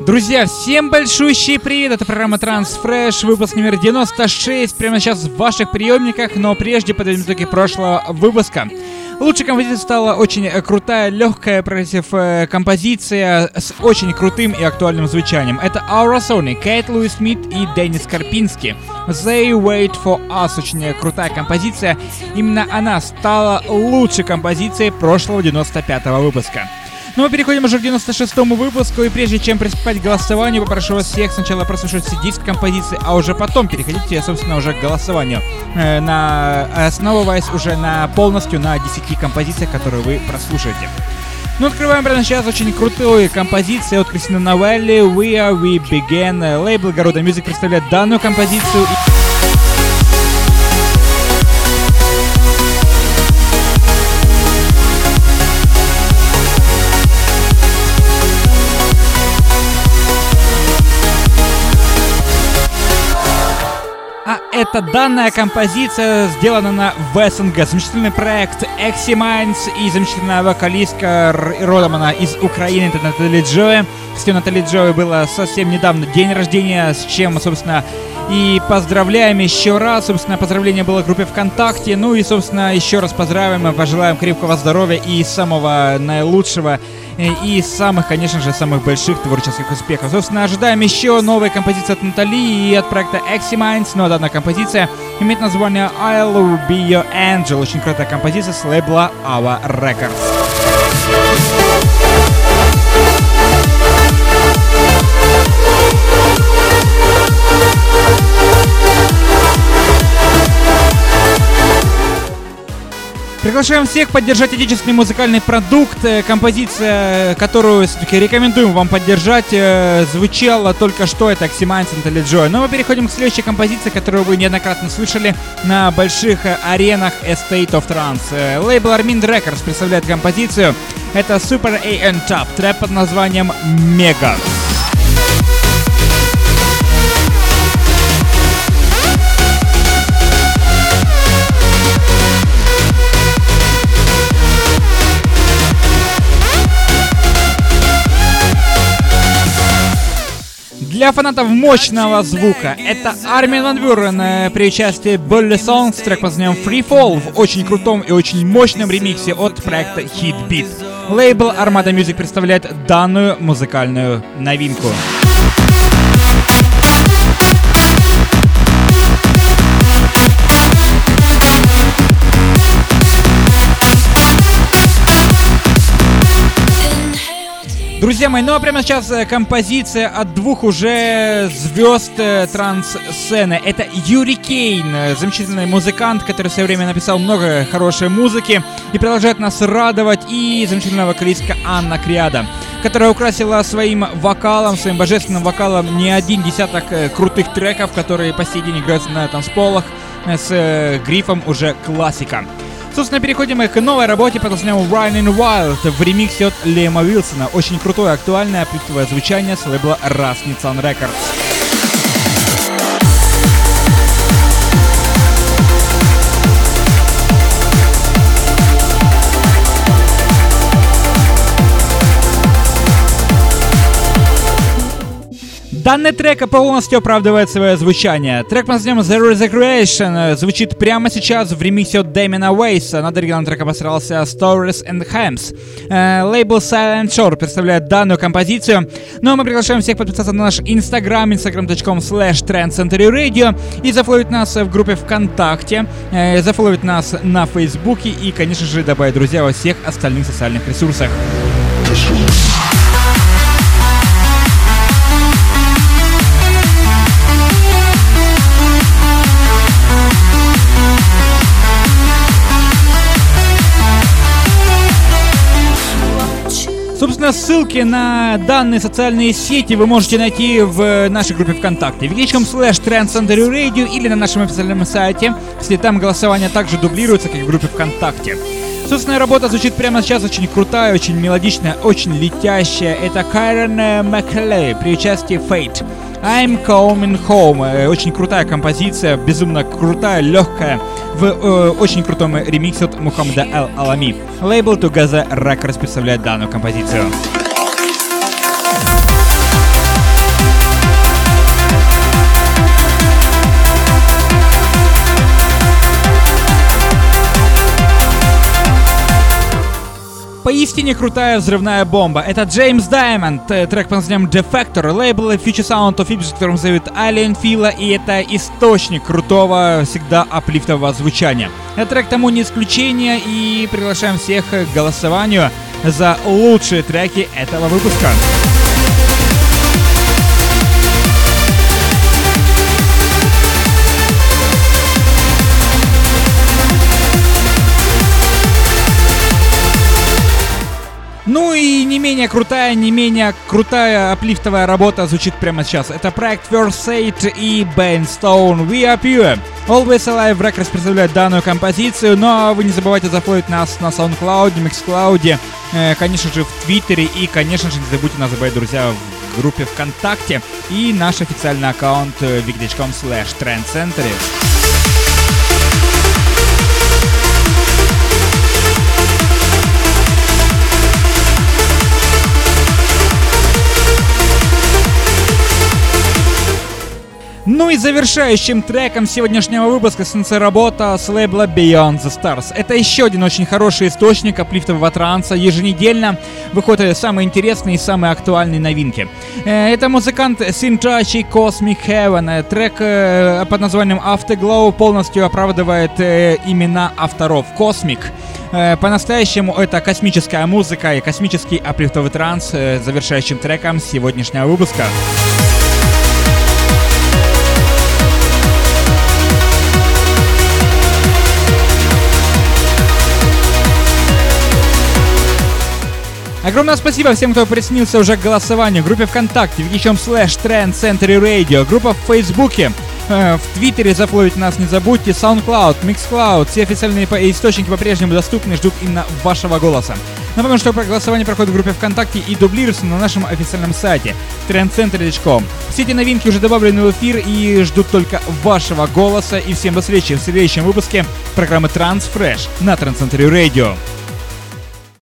Друзья, всем большущий привет! Это программа TranceFresh, выпуск номер 96. Прямо сейчас в ваших приемниках, но прежде подведем итоги прошлого выпуска. Лучшей композицией стала очень э, крутая, легкая progressive э, композиция с очень крутым и актуальным звучанием. Это Aurosonic, Кейт Луис Смит и Деннис Карпински. They Wait For Us, очень крутая композиция. Именно она стала лучшей композицией прошлого 95-го выпуска. Ну, мы переходим уже к 96-му выпуску, и прежде чем приступать к голосованию, попрошу вас всех сначала прослушать все 10 композиций, а уже потом переходите, собственно, уже к голосованию, э, на, основываясь уже на полностью на 10 композициях, которые вы прослушаете. Ну, открываем прямо сейчас очень крутую композицию от Кристины Новелли «We Are We Begin». Лейбл Города Music представляет данную композицию. Это данная композиция сделана на Вессинга. Замечательный проект Exi Minds и замечательная вокалистка родом она из Украины, это Натали Джои. Кстати, у Натали Джои было совсем недавно день рождения, с чем, собственно, и поздравляем еще раз. Собственно, поздравление было в группе ВКонтакте. Ну и, собственно, еще раз поздравим, пожелаем крепкого здоровья и самого наилучшего Э, и самых, конечно же, самых больших творческих успехов. Собственно, ожидаем еще новой композиции от Натали и от проекта Eximines, но данная композиция имеет название I'll Be Your Angel. Очень крутая композиция с лейбла Our Records. Приглашаем всех поддержать отечественный музыкальный продукт. Э, композиция, которую все-таки рекомендуем вам поддержать, э, звучала только что. Это Oxymine Сантали Джой. Но мы переходим к следующей композиции, которую вы неоднократно слышали на больших э, аренах Estate of Trance. Лейбл Armin Records представляет композицию. Это Super A&Top, трэп под названием Мега. Для фанатов мощного звука это Армин Ван Бюрен при участии Болли Сонг с трек под названием Free Fall в очень крутом и очень мощном ремиксе от проекта Hit Beat. Лейбл Armada Music представляет данную музыкальную новинку. Друзья мои, ну а прямо сейчас э, композиция от двух уже звезд э, транс-сцены. Это Юрий Кейн, э, замечательный музыкант, который в свое время написал много хорошей музыки и продолжает нас радовать. И замечательная вокалистка Анна Криада, которая украсила своим вокалом, своим божественным вокалом не один десяток крутых треков, которые по сей день играются на танцполах с грифом уже классика. Собственно, переходим к новой работе под названием Running Wild в ремиксе от Лема Уилсона. Очень крутое, актуальное, плитовое звучание с лейбла Rasmussen Records. Данный трек полностью оправдывает свое звучание. Трек под названием The Resurrection звучит прямо сейчас в ремиксе от Дэмина Уэйса. Над оригинальным треком постарался Stories and Hams. Э, лейбл Silent Shore представляет данную композицию. Ну а мы приглашаем всех подписаться на наш инстаграм, instagram.com slash trendcenturyradio и зафоловить нас в группе ВКонтакте, э, зафоловить нас на Фейсбуке и, конечно же, добавить друзья во всех остальных социальных ресурсах. Собственно, ссылки на данные социальные сети вы можете найти в нашей группе ВКонтакте wiki.com slash Radio или на нашем официальном сайте, если там голосование также дублируется, как и в группе ВКонтакте. Собственная работа звучит прямо сейчас очень крутая, очень мелодичная, очень летящая. Это Кайрон Маклей при участии Fate. I'm Coming Home. Э, очень крутая композиция, безумно крутая, легкая, в э, очень крутом ремиксе от Мухаммада Эл Алами. Лейбл Together Records представляет данную композицию. Поистине крутая взрывная бомба. Это Джеймс Даймонд, э, трек под названием Defector, лейбл Future Sound of Ips, которым зовут Alien Fila, и это источник крутого, всегда аплифтового звучания. Этот трек тому не исключение, и приглашаем всех к голосованию за лучшие треки этого выпуска. Менее крутая, не менее крутая аплифтовая работа звучит прямо сейчас. Это проект First Aid и Ben Stone We Are Pure. Always Alive Records представляет данную композицию, но вы не забывайте зафолить нас на SoundCloud, MixCloud, э, конечно же в Твиттере и, конечно же, не забудьте нас забывать, друзья, в группе ВКонтакте и наш официальный аккаунт wiki.com slash trendcentury. Ну и завершающим треком сегодняшнего выпуска станция работа с лейбла Beyond the Stars. Это еще один очень хороший источник аплифтового транса. Еженедельно выходят самые интересные и самые актуальные новинки. Э, это музыкант Синчачи Cosmic Heaven. Э, трек э, под названием Afterglow полностью оправдывает имена авторов. Cosmic. По-настоящему это космическая музыка и космический аплифтовый транс завершающим треком сегодняшнего выпуска. Огромное спасибо всем, кто присоединился уже к голосованию. Группе ВКонтакте, wiki.com slash Trend Center Radio, группа в Фейсбуке, э, в Твиттере зафловить нас не забудьте, SoundCloud, MixCloud, все официальные источники по-прежнему доступны, ждут именно вашего голоса. Напомню, что голосование проходит в группе ВКонтакте и дублируется на нашем официальном сайте trendcenter.com. Все эти новинки уже добавлены в эфир и ждут только вашего голоса. И всем до встречи в следующем выпуске программы Transfresh на Trend Radio.